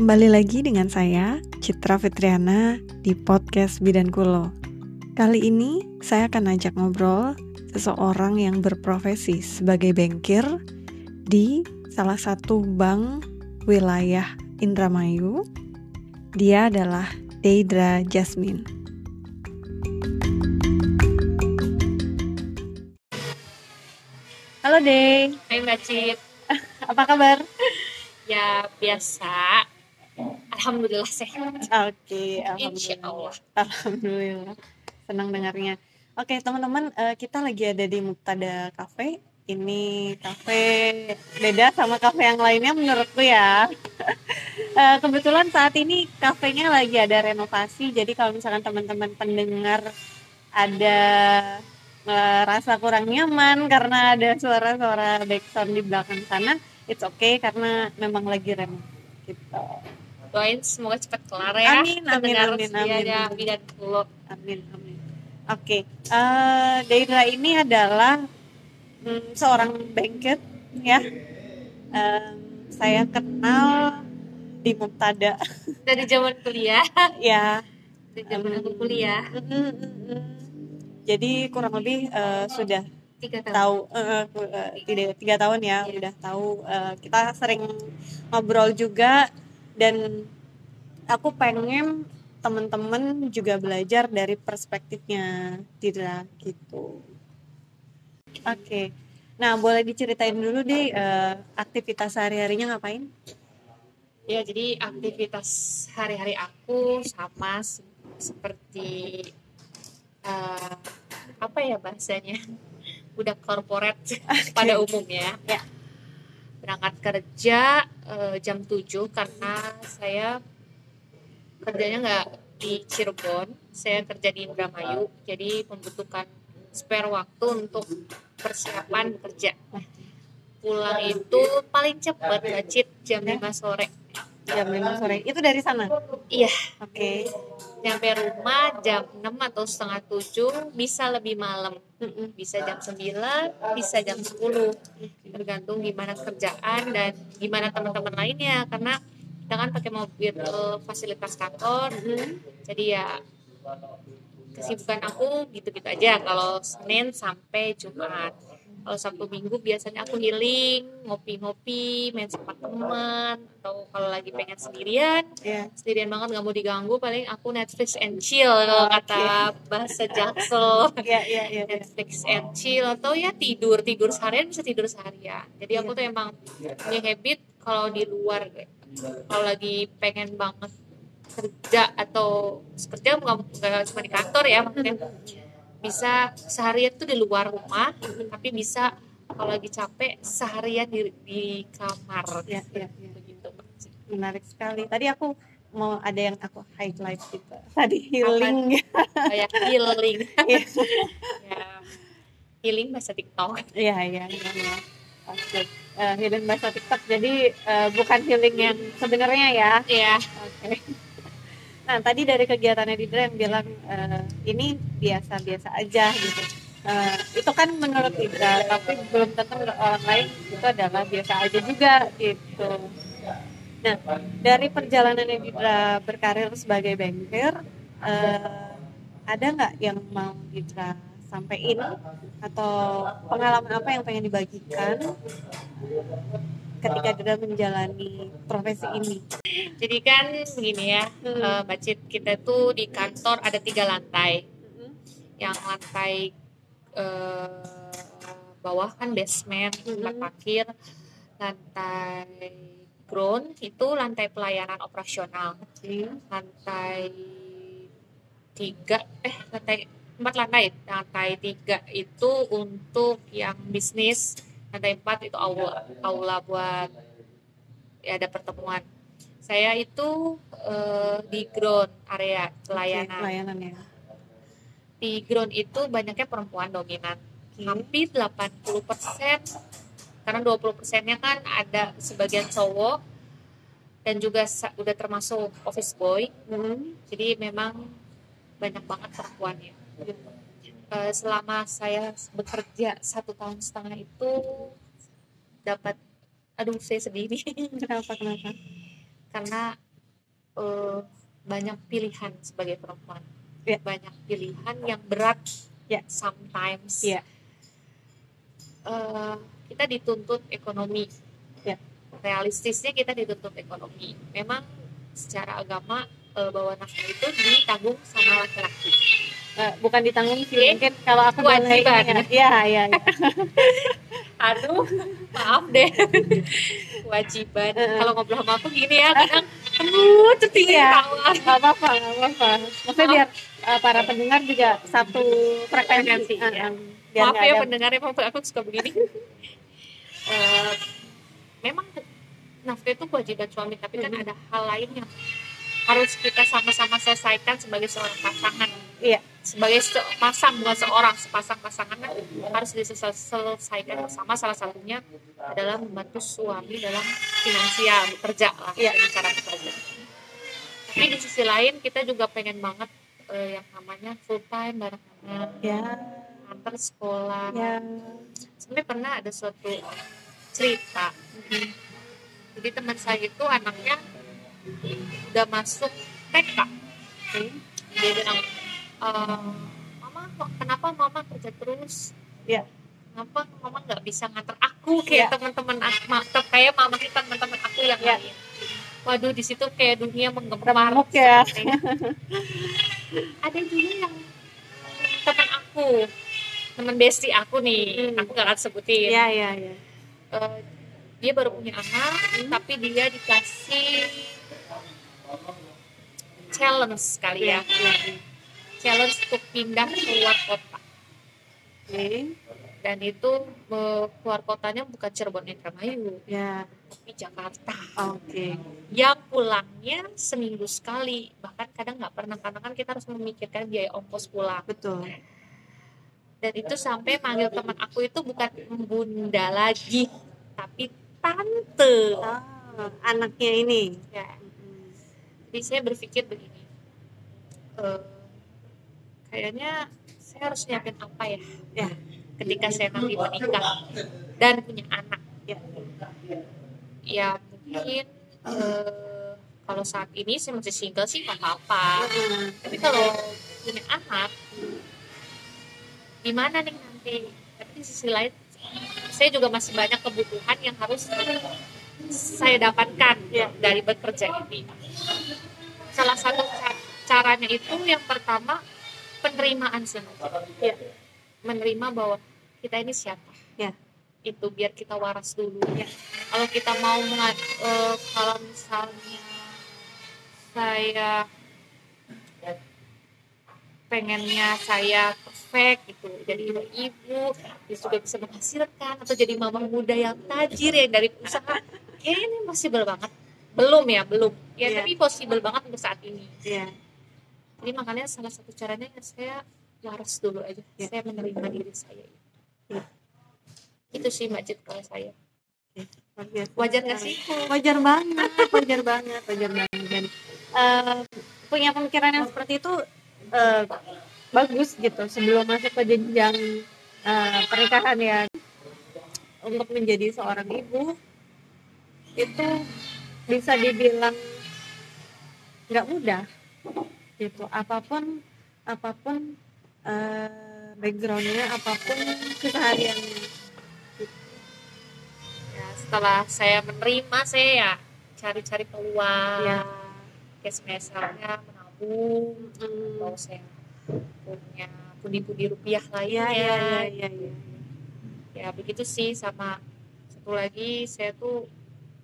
Kembali lagi dengan saya, Citra Fitriana, di podcast Bidan Kulo. Kali ini, saya akan ajak ngobrol seseorang yang berprofesi sebagai bankir di salah satu bank wilayah Indramayu. Dia adalah Deidra Jasmine. Halo Dey, Hai Mbak Cip, apa kabar? ya biasa. Alhamdulillah sehat. Oke, Insya Allah. Alhamdulillah. Senang dengarnya. Oke, teman-teman, eh, kita lagi ada di Muktada Cafe. Ini cafe beda sama cafe yang lainnya menurutku ya. Eh, kebetulan saat ini kafenya lagi ada renovasi. Jadi kalau misalkan teman-teman pendengar ada eh, rasa kurang nyaman karena ada suara-suara background di belakang sana, it's okay karena memang lagi renov gitu. Doain semoga cepat kelar ya. Amin, amin, amin, amin, ada amin. kulo. Amin, amin. Oke, eh Deidra ini adalah mm, seorang banker ya. Em, saya kenal di Muktada Dari zaman kuliah, ya. dari zaman aku kuliah, Mm, mm, mm, mm. Jadi kurang lebih eh, sudah tiga tahun. tahu eh, eh, tiga, tiga tahun ya, Iya. udah tahu. eh, kita sering ngobrol juga dan aku pengen teman-teman juga belajar dari perspektifnya Didra gitu. Oke. Nah, boleh diceritain dulu deh eh, aktivitas sehari-harinya ngapain? Ya jadi aktivitas hari-hari aku sama se- seperti eh, apa ya bahasanya budak korporat pada umumnya. Ya. Berangkat kerja eh, jam 7 karena saya kerjanya nggak di Cirebon, saya kerja di Indramayu, jadi membutuhkan spare waktu untuk persiapan bekerja. Pulang itu paling cepat, Cit, jam 5 sore. Jam 5 sore. Itu dari sana. Iya, Oke. nyampe rumah jam 6 atau setengah 7 bisa lebih malam. Bisa jam 9 bisa jam 10 tergantung gimana kerjaan dan gimana teman-teman lainnya. Karena kita kan pakai mobil eh, fasilitas kantor. Jadi ya kesibukan aku gitu-gitu aja. Kalau Senin sampai Jumat kalau Sabtu Minggu biasanya aku healing ngopi-ngopi main sama teman atau kalau lagi pengen sendirian Ya. sendirian banget nggak mau diganggu paling aku Netflix and chill kalau Oke. kata bahasa Jaksel ya, ya, ya. Netflix and chill atau ya tidur tidur seharian bisa tidur seharian jadi aku tuh emang punya habit kalau di luar kalau lagi pengen banget kerja atau kerja nggak nggak cuma di kantor ya maksudnya bisa seharian tuh di luar rumah tapi bisa kalau lagi capek seharian di, di kamar Ya, ya, ya. begitu Menarik sekali. Tadi aku mau ada yang aku highlight gitu. Tadi healing. kayak healing Iya. ya healing bahasa TikTok Iya, iya, iya. iya. Oke. Eh, healing bahasa TikTok. Jadi eh, bukan healing yang sebenarnya ya. ya Oke. Nah, tadi dari kegiatannya Didra yang bilang eh, ini biasa-biasa aja gitu. Eh, itu kan menurut Didra, tapi belum tentu orang lain itu adalah biasa aja juga gitu. Nah, dari perjalanannya Didra berkarir sebagai banker, eh, ada nggak yang mau Didra sampaikan atau pengalaman apa yang pengen dibagikan ketika Didra menjalani profesi ini? Jadi kan begini ya, Hmm. eh, Mbak kita tuh di kantor ada tiga lantai. Yang lantai eh, bawah kan basement, tempat Hmm. parkir. Lantai ground itu lantai pelayanan operasional. Oke. Lantai tiga, eh lantai empat lantai. Lantai tiga itu untuk yang bisnis. Lantai empat itu aula, aula buat ya ada pertemuan. Saya itu eh, di ground area pelayanan. Oke, pelayanan ya. Di ground itu banyaknya perempuan dominan. Hampir 80% karena 20 persennya kan ada sebagian cowok dan juga udah termasuk office boy. Hmm. Jadi memang banyak banget perempuannya. Eh, selama saya bekerja satu tahun setengah itu dapat aduh saya sedih nih Kenapa kenapa? karena eh, banyak pilihan sebagai perempuan Ya. banyak pilihan yang berat Ya. sometimes Ya. Eh, kita dituntut ekonomi Ya. realistisnya kita dituntut ekonomi memang secara agama eh, bahwa nafkah itu ditanggung sama laki-laki Eh, bukan ditanggung sih Oke. mungkin kalau aku boleh ya ya ya aduh maaf deh kewajiban Heeh. kalau ngobrol sama aku gini ya kadang aduh tertinggi Iya. tawa nggak apa-apa nggak apa-apa maksudnya biar eh, para pendengar juga satu frekuensi Eh, ya. eh, biar maaf ya ada pendengar emang aku suka begini Eh, memang nafkah itu kewajiban suami tapi kan Mhm. ada hal lain yang harus kita sama-sama selesaikan sebagai seorang pasangan Iya. Sebagai sepasang bukan seorang sepasang pasangan kan harus diselesaikan bersama. Salah satunya adalah membantu suami dalam finansial bekerja lah dengan cara bekerja. Tapi di sisi lain kita juga pengen banget eh, yang namanya full time bareng anak ya antar sekolah. Ya sebenarnya pernah ada suatu cerita. Jadi teman saya itu anaknya udah masuk TK Oke. dia bilang "Eh, mama kenapa mama kerja terus Iya. kenapa mama nggak bisa nganter aku kayak Iya. teman-teman aku kayak mama kita teman-teman aku yang Iya. lain waduh di situ kayak dunia menggempar Remuk ya. ada juga yang teman aku teman besti aku nih Hmm. aku gak akan sebutin ya ya ya Eh, dia baru punya anak tapi dia dikasih challenge kali ya ya ya. Challenge untuk pindah keluar kota. Oke. Dan itu keluar kotanya bukan Cirebon Indramayu ya. tapi Jakarta. Oke. Yang pulangnya seminggu sekali. Bahkan kadang nggak pernah karena kan kita harus memikirkan biaya ongkos pulang. Betul. Dan itu sampai manggil teman aku itu bukan bunda lagi tapi tante. Ah, anaknya ini. Ya. Jadi saya berpikir begini eh, kayaknya saya harus nyiapin apa ya? Ya ketika saya nanti menikah dan punya anak ya. Ya mungkin eh, kalau saat ini saya masih single sih nggak apa-apa. Tapi kalau punya anak gimana nih nanti? Tapi di sisi lain saya juga masih banyak kebutuhan yang harus saya dapatkan Ya. dari bekerja ini. Salah satu ca- caranya itu yang pertama penerimaan sebenarnya ya. Menerima bahwa kita ini siapa. Ya. itu biar kita waras dulu ya. Kalau kita mau menga- eh, kalau misalnya saya pengennya saya perfect gitu jadi ibu terus juga bisa menghasilkan atau jadi mama muda yang tajir yang dari usaha kayaknya ini possible banget. Belum ya belum. Ya Iya. tapi possible banget untuk saat ini. Ya jadi makanya salah satu caranya ya saya waras dulu aja. Ya. saya menerima diri saya. Ya. itu sih mbak Cit kalau saya. Biasa wajar nggak sih? Wajar banget wajar banget wajar banget. Dan eh, punya pemikiran yang seperti itu eh, bagus gitu sebelum masuk ke jenjang eh, pernikahan ya. Untuk menjadi seorang ibu itu bisa dibilang nggak mudah gitu apa pun apa pun eh, backgroundnya apa pun kesehariannya ya, setelah saya menerima saya ya cari-cari peluang ya kayak misalnya menabung Hmm. kalau saya punya pundi-pundi rupiah lainnya ya ya ya ya, ya. ya begitu sih sama satu lagi saya tuh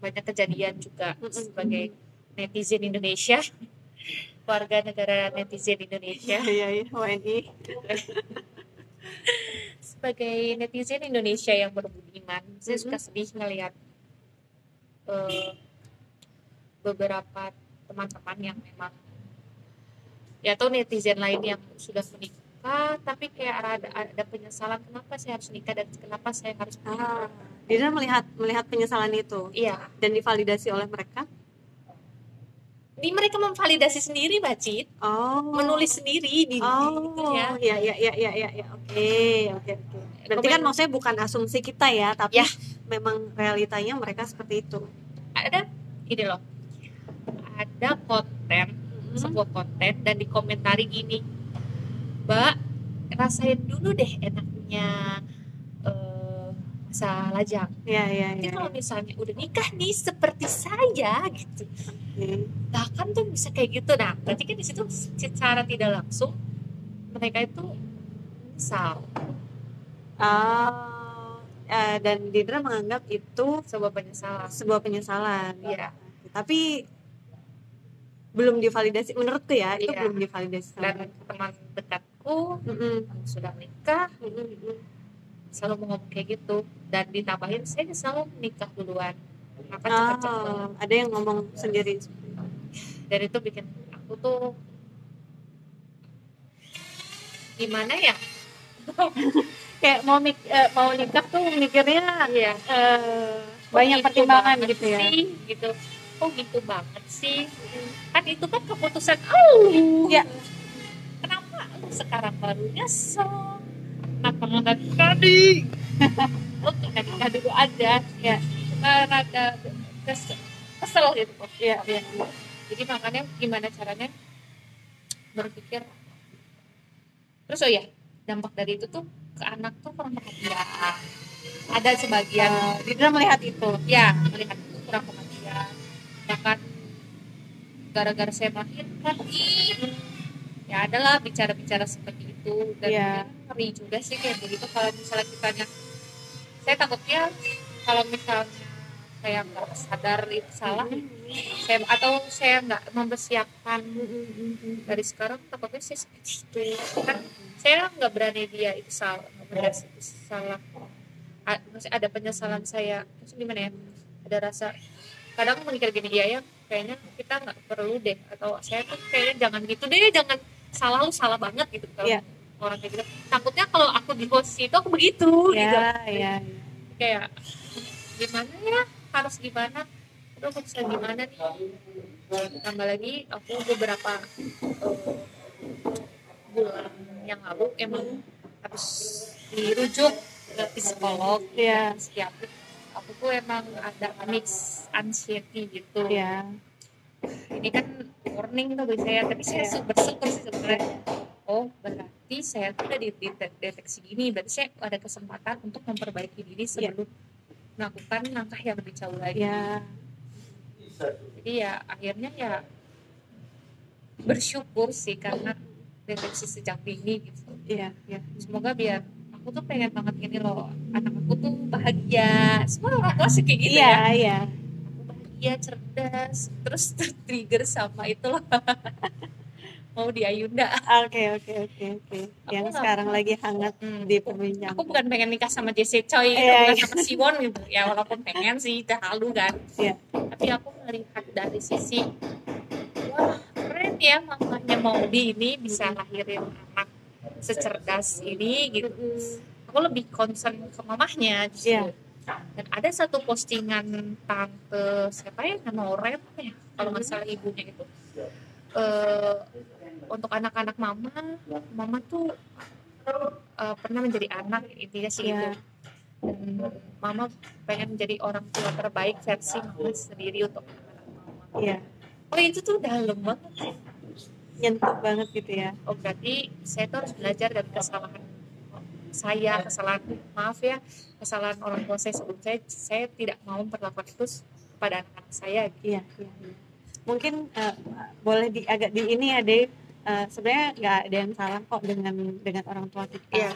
banyak kejadian juga Mm-mm. sebagai netizen Indonesia warga negara netizen Indonesia. Iya, iya, WNI. sebagai netizen Indonesia yang berbudiman saya suka sedih ngelihat eh, beberapa teman-teman yang memang ya atau netizen lain yang sudah menikah tapi kayak ada ada penyesalan kenapa saya harus nikah dan kenapa saya harus Ah, Dina melihat melihat penyesalan itu? Iya. Dan divalidasi oleh mereka. Ini mereka memvalidasi sendiri Bacit Oh. menulis sendiri di, di Oh, itunya. ya, ya, ya, ya, ya, ya. Oke, oke, oke. Berarti kan maksudnya bukan asumsi kita ya, tapi Ya. memang realitanya mereka seperti itu. ada ini loh ada konten Mm-mm. sebuah konten dan dikomentari gini mbak rasain dulu deh enaknya masa lajang Iya, iya, Nanti iya. kalau misalnya udah nikah nih seperti saya gitu Oke. bahkan tuh bisa kayak gitu nah berarti kan di situ secara tidak langsung mereka itu misal Oh, eh, dan Didra menganggap itu sebuah penyesalan sebuah penyesalan. Iya. Tapi belum divalidasi menurutku ya, itu Iya. belum divalidasi dan teman dekatku Mm-mm. yang sudah nikah Mm-mm, mm-mm. Selalu ngomong kayak gitu. Dan ditambahin saya selalu nikah duluan. Cepet-cepet Oh, ada yang ngomong sendiri. dan itu bikin aku tuh gimana ya? Kayak mau mik- eh, mau nikah tuh mikirnya iya. eh, Kok banyak gitu pertimbangan gitu ya. sih, gitu. Kok gitu banget sih. Kan itu kan keputusan oh Ya. kenapa lu sekarang baru nyesel nggak nikah tadi. Nggak nikah dulu ada Ya. karena ada kesel, kesel gitu Iya, iya. jadi makanya gimana caranya? Berpikir. Terus oh ya dampak dari itu tuh ke anak tuh kurang perhatian. Ada sebagian Eh, Didra melihat itu. ya melihat itu kurang perhatian. Bahkan gara-gara saya melahirkan ih, ya adalah bicara-bicara seperti itu. Dan ya, ngeri juga sih kayak begitu kalau misalnya kitanya saya takutnya kalau misalnya saya nggak sadar itu salah saya atau saya nggak mempersiapkan dari sekarang takutnya saya seperti itu kan saya nggak berani dia itu salah berani itu salah. A- masih ada penyesalan saya terus gimana ya? Ada rasa kadang mikir gini ya ya kayaknya kita nggak perlu deh atau saya tuh kayaknya jangan gitu deh jangan salah lu salah banget gitu kalau Iya. orang kayak gitu takutnya kalau aku di posisi itu aku begitu gitu Ya, ya. kayak gimana ya harus gimana aduh aku bisa gimana nih tambah lagi aku beberapa eh, bulan yang lalu emang harus dirujuk ke psikolog Iya. dan psikiater aku tuh emang ada mix anxiety gitu Ya. Ini kan warning tuh bagi saya tapi saya Iya. bersyukur sih sebenarnya oh berarti saya tuh udah dideteksi gini berarti saya ada kesempatan untuk memperbaiki diri sebelum melakukan langkah yang lebih jauh lagi Ya. jadi ya akhirnya ya bersyukur sih karena deteksi sejak dini gitu Iya, iya. semoga biar aku tuh pengen banget gini loh anak aku tuh bahagia semua orang tua sih kayak gitu Iya, ya iya. Bahagia cerdas terus tertrigger sama itu loh mau di Ayunda Oke, oke, oke, oke. Yang sekarang lagi hangat Hmm, diperbincangkan. aku bukan pengen nikah sama Jesse Choi Iya, bukan iya. sama Siwon gitu ya walaupun pengen sih udah halu kan Iya. tapi aku melihat dari sisi wah keren ya mamanya Maudi ini bisa lahirin anak secerdas ini gitu aku lebih concern ke mamahnya justru Iya. Dan ada satu postingan tante siapa ya? Nama Oren ya? Kalau nggak salah ibunya itu. Eh, untuk anak-anak mama mama tuh eh, pernah menjadi anak intinya sih gitu dan mama pengen menjadi orang tua terbaik versi mama sendiri untuk anak mama. Iya. oh itu tuh dalam banget Nyentuh banget gitu ya. oh berarti saya tuh harus belajar dari kesalahan saya kesalahan maaf ya kesalahan orang tua saya sebelum saya saya tidak mau memperlakukan itu kepada anak-anak saya Iya, iya. iya. Mungkin eh, boleh di agak di ini ya, deh. sebenarnya nggak ada yang salah kok dengan dengan orang tua kita. Iya.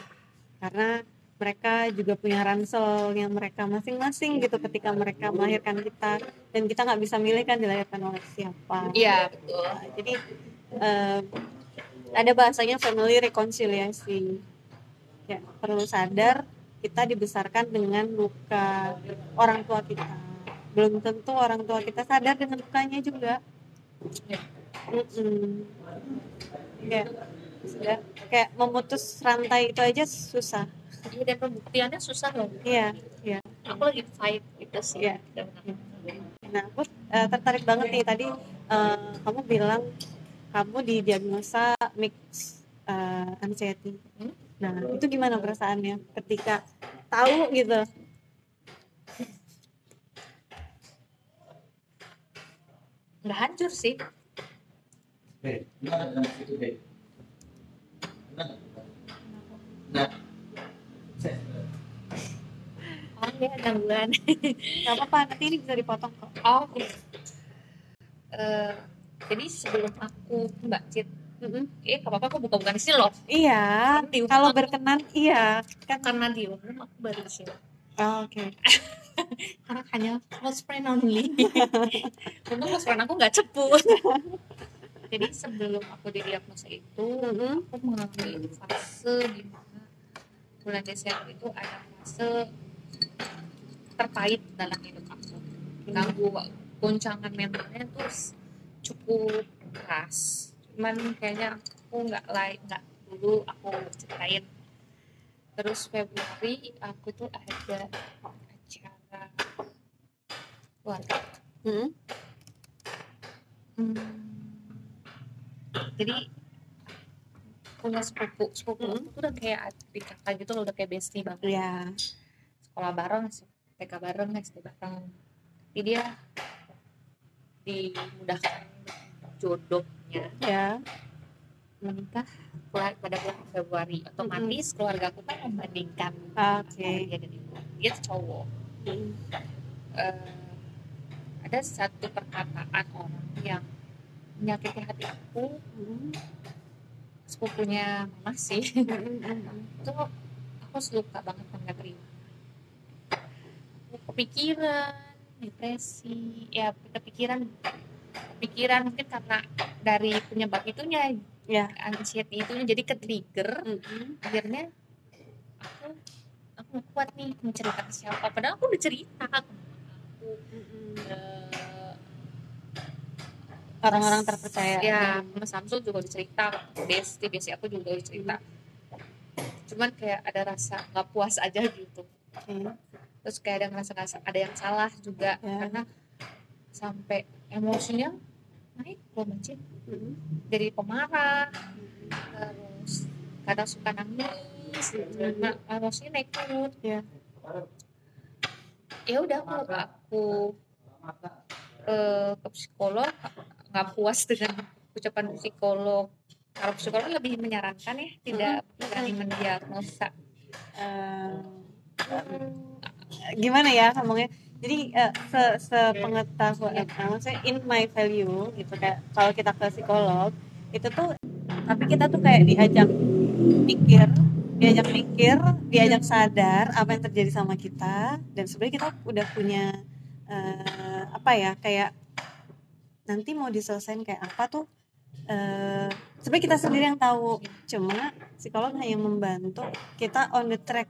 Karena mereka juga punya ransel yang mereka masing-masing gitu ketika mereka melahirkan kita dan kita nggak bisa milih kan dilahirkan oleh siapa. iya betul Nah, jadi eh, ada bahasanya family reconciliation ya perlu sadar kita dibesarkan dengan luka orang tua kita. Belum tentu orang tua kita sadar dengan lukanya juga. Ya. Kayak sudah. Kayak memutus rantai itu aja susah. Iya, dan pembuktiannya susah loh. Iya iya. Aku lagi fight gitu sih. Dengan Nah, aku eh, tertarik banget nih tadi eh, kamu bilang kamu didiagnosa mix eh, anxiety. Hmm? Nah, itu gimana perasaannya ketika tahu gitu? nggak hancur sih? Mana? Nah, oh ya gangguan nggak apa-apa nanti ini bisa dipotong kok oh oke. Eh, jadi sebelum aku mbak Cit eh gak apa-apa aku buka-bukan di sini loh. Iya rumah kalau berkenan iya. Kan karena di umum aku baru di sini. Oh, oke. Karena hanya close friend only. Untung close friend aku nggak cepu. Jadi sebelum aku didiagnosa itu aku mengalami fase di mana bulan Desember itu ada fase terpahit dalam hidup aku. Ganggu goncangan mentalnya tuh cukup keras cuman kayaknya aku nggak lain nggak dulu aku ceritain terus Februari aku tuh ada acara keluarga Mm-mm. Hmm. jadi punya sepupu sepupu Hmm. aku tuh udah kayak adik kakak gitu loh udah kayak bestie banget Iya. sekolah bareng TK bareng SD bareng jadi dia dimudahkan jodohnya. Ya. Menikah pada bulan Februari. Otomatis keluarga aku kan membandingkan. Oke. Dia dan ibu dia cowok. Mm. Eh, ada satu perkataan orang yang menyakiti hati aku. Mm. sepupunya mama sih. Mm-mm. itu aku suka banget nggak terima aku kepikiran depresi ya kepikiran kepikiran mungkin karena dari penyebab itunya Ya. anxiety itunya jadi ke trigger Mm-mm. akhirnya aku aku nggak kuat nih mau cerita ke siapa padahal aku udah cerita aku Mm-mm. ke orang-orang terpercaya ya Mas Samsul juga udah cerita Besti Besti aku juga udah cerita cuman kayak ada rasa nggak puas aja gitu Oke. terus kayak ada ngerasa ada yang salah juga Ya. karena sampai emosinya naik loh macet Mm-mm. dari pemarah terus kadang suka nangis karena emosinya naik turun. Ya. ya udah aku aku eh, ke psikolog nggak puas dengan ucapan psikolog. Kalau psikolog lebih menyarankan ya tidak berani mendiagnosa. Eh, gimana ya ngomongnya jadi eh, se sepengetahuan eh, maksudnya in my value gitu kayak kalau kita ke psikolog itu tuh tapi kita tuh kayak diajak mikir diajak mikir diajak sadar apa yang terjadi sama kita dan sebenarnya kita udah punya eh, apa ya kayak nanti mau diselesain kayak apa tuh eh sebenarnya kita sendiri yang tahu. Cuma psikolog hanya membantu kita on the track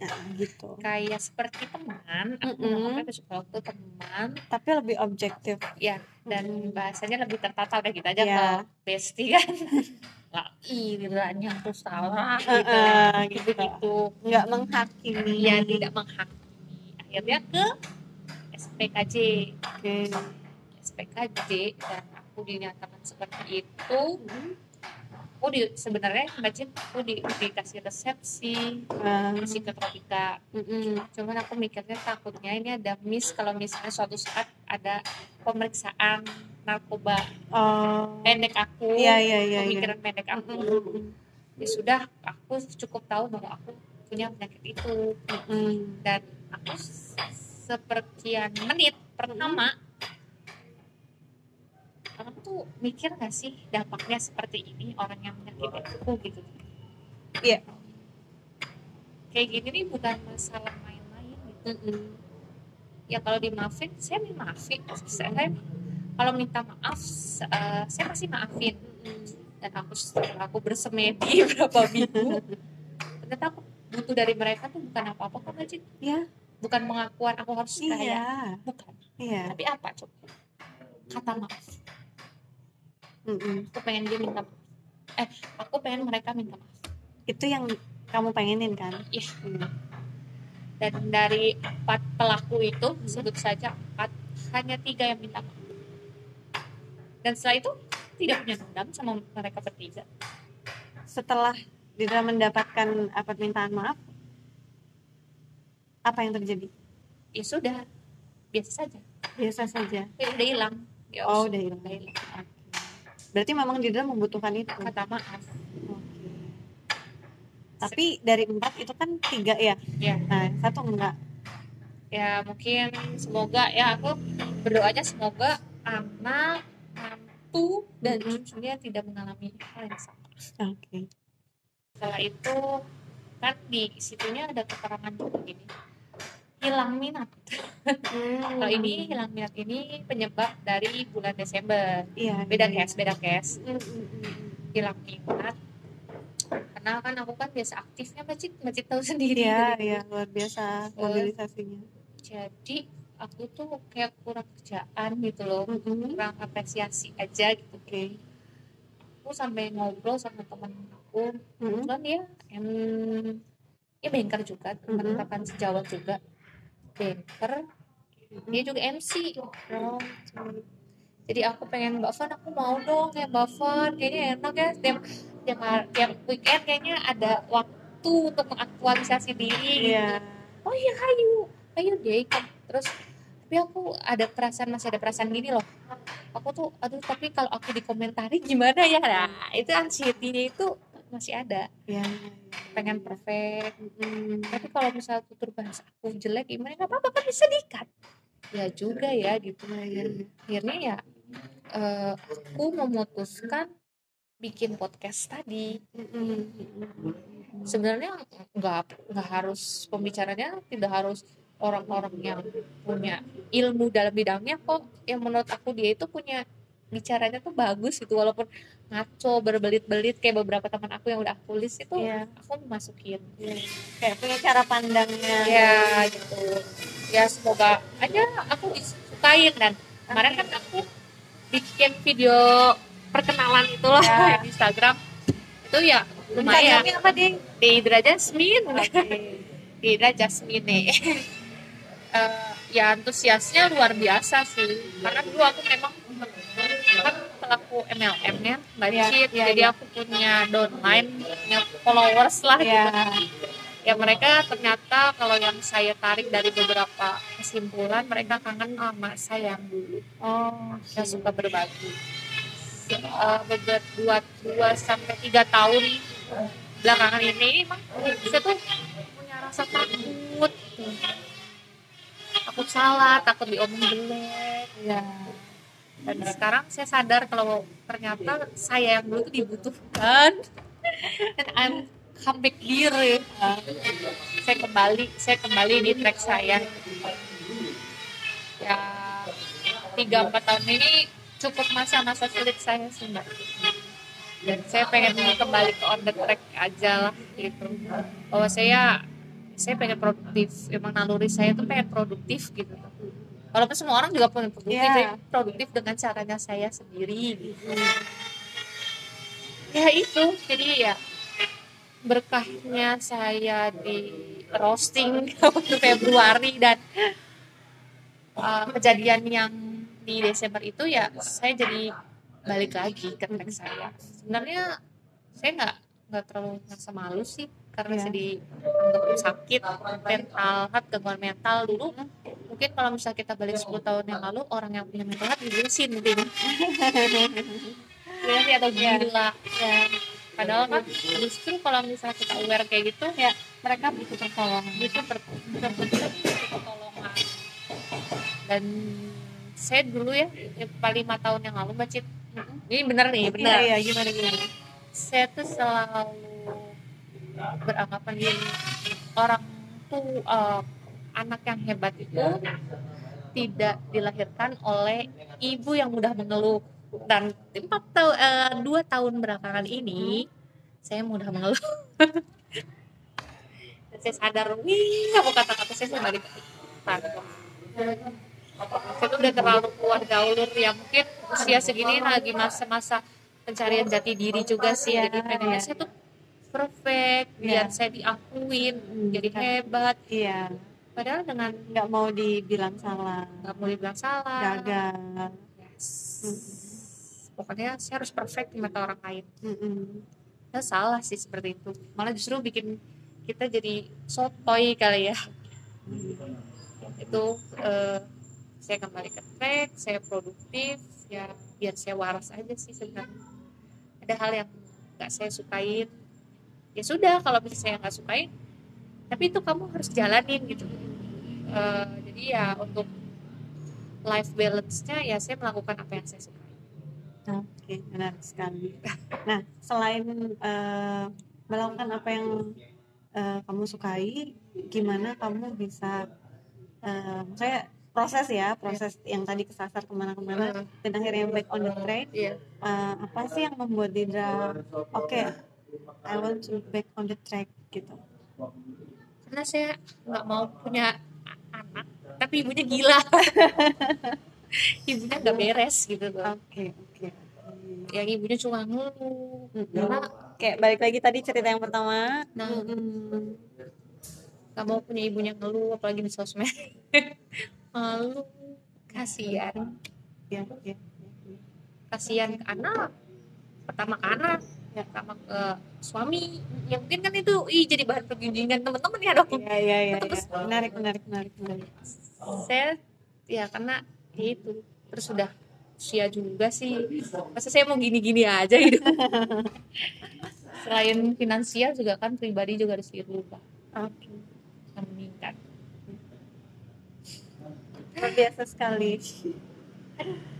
Ya. Nah, gitu. kayak seperti teman aku Mm-mm. menganggapnya psikolog itu teman. Tapi lebih objektif. Ya dan Mm-mm. bahasanya lebih tertata udah gitu aja Ya. ke bestie kan. Lah ini bilangnya tuh salah gitu Eh, gitu gitu. gitu nggak menghakimi. Ya tidak menghakimi. Akhirnya ke SPKJ oke. SPKJ dan aku dinyatakan seperti itu aku di sebenarnya Cin aku di, dikasih resepsi Eh, psikotropika mm-mm. cuman aku mikirnya takutnya ini ada miss kalau misalnya suatu saat ada pemeriksaan narkoba oh. pendek aku iya iya iya pemikiran pendek aku. Ya sudah aku cukup tahu bahwa aku punya penyakit itu. Mm-mm. dan aku s- sepertian menit pertama orang tuh mikir gak sih dampaknya seperti ini? Orang yang menyakiti aku gitu. Iya. kayak gini nih bukan masalah main-main gitu. Mm-mm. ya kalau dimaafin saya maafin. Saya kalau minta maaf eh, saya pasti maafin. Dan aku setelah aku bersemedi berapa minggu ternyata aku butuh dari mereka tuh bukan apa-apa kok Majid Iya. bukan pengakuan aku harus kaya iya bukan. Iya. Tapi apa coba? Kata maaf Mm-mm. aku pengen dia minta eh aku pengen mereka minta maaf. Itu yang kamu pengenin kan? Iya. Hmm. dan dari empat pelaku itu sebut saja empat hanya tiga yang minta maaf. Dan setelah itu tidak punya dendam sama mereka bertiga. Setelah Didra mendapatkan apa permintaan maaf apa yang terjadi? Ya sudah biasa saja. Biasa saja. Kayak udah hilang. Ya, oh udah hilang. udah hilang. Berarti memang di dalam membutuhkan itu. Kata maaf Oke. tapi dari empat itu kan tiga ya? Ya nah satu enggak. Ya mungkin semoga ya aku berdoanya semoga anak mantu dan cucunya tidak mengalami hal yang sama. Oke. Setelah itu kan di situnya ada keterangan juga gini hilang minat. Kalau ini hilang minat ini penyebab dari bulan Desember. Iya beda iya, case beda case. Iya. Mm, mm, mm, mm. hilang minat. Karena kan aku kan biasa aktifnya masjid masjid tahu sendiri iya iya luar biasa mobilisasinya. jadi aku tuh kayak kurang kerjaan gitu loh. Mm, mm. kurang apresiasi aja gitu. Oke. Aku sampai ngobrol sama teman aku. Mm, kebetulan dia em ya banker juga teman Mhm. teman sejawat juga banker dia juga MC oh jadi aku pengen Mbak Van aku mau dong kayak Mbak Van kayaknya enak ya tiap tiap, tiap weekend kayaknya ada waktu untuk mengaktualisasi diri iya. Oh iya ayo ayo deh Kam. terus tapi aku ada perasaan masih ada perasaan gini loh. Aku tuh aduh tapi kalau aku dikomentari gimana ya? Nah itu anxiety-nya itu masih ada. Iya iya pengen perfect. Mm, tapi kalau misalnya tutur bahasa aku jelek gimana? Nggak apa-apa kan bisa dikat ya juga ya gitu. Iya iya iya. akhirnya ya eh, aku memutuskan bikin podcast tadi. Mm, mm, mm, mm. sebenarnya nggak nggak harus pembicaranya tidak harus orang-orang yang punya ilmu dalam bidangnya kok. Yang menurut aku dia itu punya bicaranya tuh bagus gitu walaupun ngaco berbelit-belit kayak beberapa teman aku yang udah aku list itu Iya. aku masukin. Kayak punya cara pandangnya. Ya gitu. Ya semoga aja aku disukain dan kemarin kan aku bikin video perkenalan itulah Ya. di Instagram. Itu ya lumayan. Instagramnya apa ding? Di Indra Jasmine. Oke. Di Indra Jasmine. Nih Eh, ya antusiasnya luar biasa sih. Karena dulu aku memang kan pelaku MLM ya mbak Iya, Cid. iya, jadi iya. aku punya downline punya followers lah ya ya mereka ternyata kalau yang saya tarik dari beberapa kesimpulan mereka kangen sama saya yang dulu. Oh yang suka berbagi. Beberapa dua dua sampai tiga tahun belakangan ini emang saya tuh punya rasa takut. Takut salah takut diomong jelek. Ya dan sekarang saya sadar kalau ternyata saya yang dulu tuh dibutuhkan. Dan I'm come back ya. saya kembali saya kembali di track saya. Ya tiga empat tahun ini cukup masa-masa sulit saya sih mbak. Dan saya pengen kembali ke on the track aja lah gitu. Bahwa saya saya pengen produktif. Emang naluri saya tuh pengen produktif gitu walaupun semua orang juga pengen produktif Iya. saya produktif dengan caranya saya sendiri gitu ya itu jadi ya berkahnya saya di roasting waktu Februari dan uh, kejadian yang di Desember itu ya saya jadi balik lagi ke track saya sebenarnya saya nggak nggak terlalu merasa malu sih karena Iya. saya dianggap sakit mental health gangguan mental dulu mungkin kalau misalnya kita balik 10 tahun yang lalu orang yang punya mental health diurusin mungkin Gila sih atau gila. Ya padahal kan justru kalau misalnya kita aware kayak gitu ya mereka butuh pertolongan. Justru ber- ber- pertolongan. Dan saya dulu ya empat lima tahun yang lalu mbak Cit ini bener nih bener. iya iya gimana gimana? Saya tuh selalu beranggapan gini orang tuh eh, anak yang hebat itu tidak dilahirkan oleh ibu yang mudah mengeluh. Dan empat tahun eh, dua tahun belakangan ini saya mudah mengeluh. Dan saya sadar wih apa kata-kata saya saya balik tanpa saya tuh udah terlalu keluar jalur ya mungkin usia segini lagi masa-masa pencarian jati diri juga sih. Jadi pengennya iya. saya tuh perfect biar Iya. saya diakuin jadi hebat. Iya padahal dengan nggak mau dibilang salah. Nggak mau dibilang salah. Gagal. Yes. pokoknya saya harus perfect di mata orang lain. Mm-mm. ya salah sih seperti itu. Malah justru bikin kita jadi sotoy kali ya. Itu eh, saya kembali ke track saya produktif ya biar saya waras aja sih sebenarnya. Ada hal yang nggak saya sukain. Ya sudah kalau misalnya saya nggak sukain tapi itu kamu harus jalanin gitu Eh, jadi ya untuk life balance-nya ya saya melakukan apa yang saya sukai Oke, benar sekali. Nah, selain eh, melakukan apa yang eh, kamu sukai, gimana kamu bisa, eh, saya proses ya, proses yang tadi kesasar ke mana-kemana, dan akhirnya back on the track. Iya. eh, apa sih yang membuat Didra, oke, I want to back on the track gitu. karena saya nggak mau punya tapi ibunya gila. Ibunya nggak beres gitu loh. Oke, oke. yang ibunya cuma ngeluh karena Kayak balik lagi tadi cerita yang pertama. nah mau punya ibunya ngeluh apalagi di sosmed. Malu kasihan. Ya, ya. kasihan ke anak. Pertama ke anak Ya. pertama ke suami ya mungkin kan itu ih jadi bahan pergunjingan teman-teman ya dong Iya, iya, iya. Terus- iya. Menarik, menarik, menarik, menarik. saya ya karena ya itu terus sudah usia juga sih masa saya mau gini-gini aja gitu selain finansial juga kan pribadi juga harus dirubah Oke. yang meningkat Luar biasa sekali.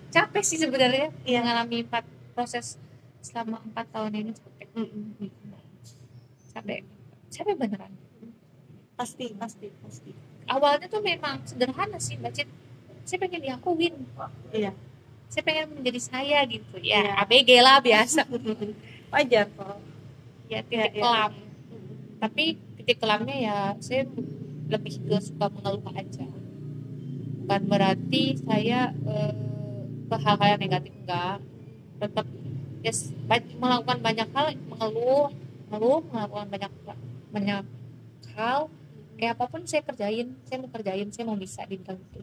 capek sih sebenarnya Iya. mengalami empat proses selama empat tahun ini capek Mm-mm. capek capek beneran Pasti, pasti, pasti. awalnya tuh memang sederhana sih mbak Cit saya pengen diakuin Iya. saya pengen menjadi saya gitu ya Iya. ABG lah biasa Wajar kok. ya titik Iya, iya. kelam tapi titik kelamnya ya saya lebih ke suka mengeluh aja bukan berarti saya eh, ke hal-hal yang negatif enggak tetap ya s- ba- melakukan banyak hal mengeluh mengeluh melakukan banyak banyak hal kayak apa pun saya kerjain saya mau kerjain saya mau bisa di bidang itu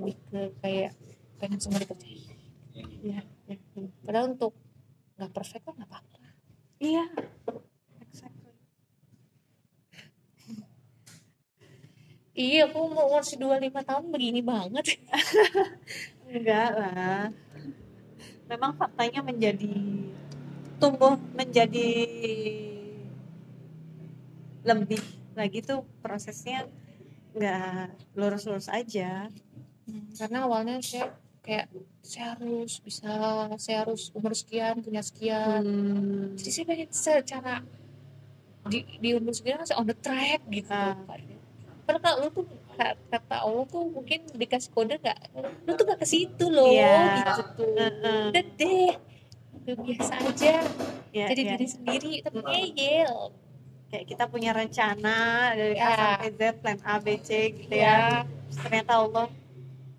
lebih ke kayak pengen semua dikerjain Iya, iya. padahal untuk nggak perfect kan nggak apa-apa Iya. Exactly. Iya, aku mau umur 25 tahun begini banget. Enggak lah. Memang faktanya menjadi tumbuh menjadi lebih lagi tuh prosesnya nggak lurus-lurus aja. Karena awalnya saya kayak saya harus bisa, saya harus umur sekian, punya sekian. Hmm. Jadi saya pengen secara di, di umur sekian masih on the track gitu. Ah. Padahal kalau lu tuh kata Allah tuh mungkin dikasih kode nggak, lu tuh gak ke situ loh, Iya. gitu tuh. Udah deh, udah biasa aja. Ya, Jadi ya. diri sendiri, tapi ngeyel. Kayak kita punya rencana dari A Ya. sampai Z, plan A, B, C gitu Ya, ya. Terus ternyata Allah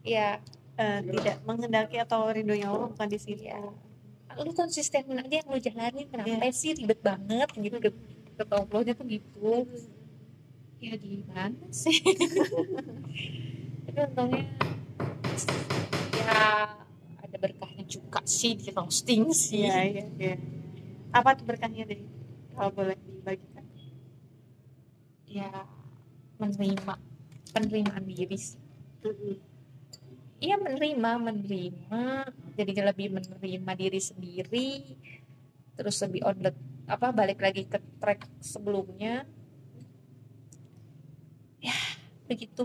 ya. eh, tidak menghendaki atau ridhonya Allah bukan di situ. Iya. lu konsisten aja yang lu jalanin kenapa Iya. sih ribet banget gitu ke kata Allahnya tuh gitu ya gimana sih tapi untungnya ya ada berkahnya juga sih di roasting sih Iya, iya, iya. Apa tuh berkahnya deh? Kalau boleh dibagikan. ya menerima penerimaan diri sih Iya menerima, menerima, jadinya lebih menerima diri sendiri, terus lebih on the apa balik lagi ke track sebelumnya. Begitu.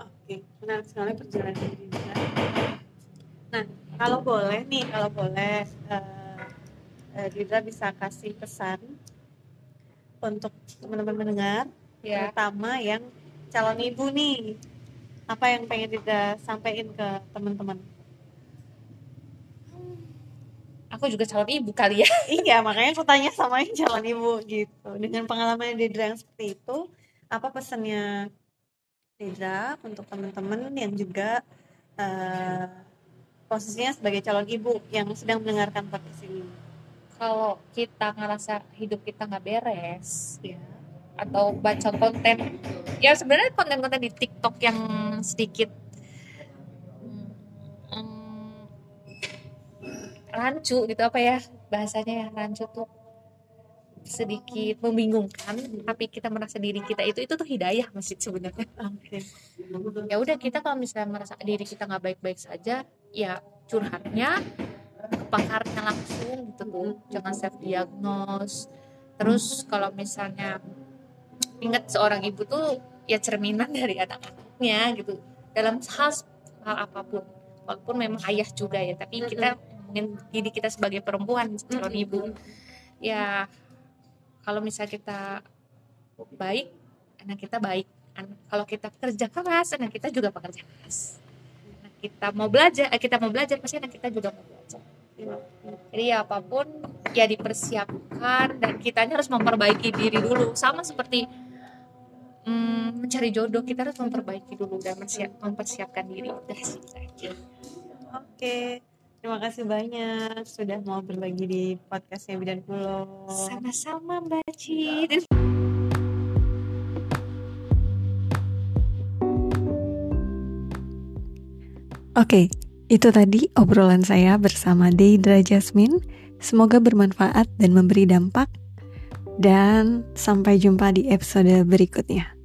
Oke, menarik sekali perjalanan Dinda. Nah, kalau boleh nih, kalau boleh eh eh, Dinda bisa kasih pesan untuk teman-teman mendengar, Ya, terutama yang calon ibu nih. Apa yang pengen Dinda sampaikan ke teman-teman? aku juga calon ibu kali ya. iya, makanya aku tanya sama yang calon ibu gitu. Dengan pengalaman Dinda yang seperti itu, apa pesannya Dinda untuk teman-teman yang juga eh, posisinya sebagai calon ibu yang sedang mendengarkan podcast ini? Kalau kita ngerasa hidup kita nggak beres Ya. atau baca konten, ya sebenarnya konten-konten di TikTok yang sedikit mm, rancu gitu apa ya bahasanya ya rancu tuh sedikit membingungkan tapi kita merasa diri kita itu itu tuh hidayah masih sebenarnya. Oke. Ya udah kita kalau misalnya merasa diri kita nggak baik-baik saja ya curhatnya ke pakarnya langsung gitu tuh. Jangan self diagnose terus kalau misalnya ingat seorang ibu tuh ya cerminan dari anak-anaknya gitu. Dalam hal hal apa pun. Walaupun memang ayah juga ya tapi kita mungkin diri kita sebagai perempuan calon ibu. Ya kalau misalnya kita baik anak kita baik. Kalau kita kerja keras anak kita juga pekerja keras. Anak kita mau belajar eh, kita mau belajar pasti anak kita juga mau belajar. Jadi ya apa pun ya dipersiapkan dan kitanya harus memperbaiki diri dulu. Sama seperti mm, mencari jodoh kita harus memperbaiki dulu dan mempersiapkan diri. Oke, terima kasih banyak sudah mau berbagi di podcastnya Bidan Pulau. sama-sama mbak Cid Oke, itu tadi obrolan saya bersama Deidra Jasmine. Semoga bermanfaat dan memberi dampak. Dan sampai jumpa di episode berikutnya.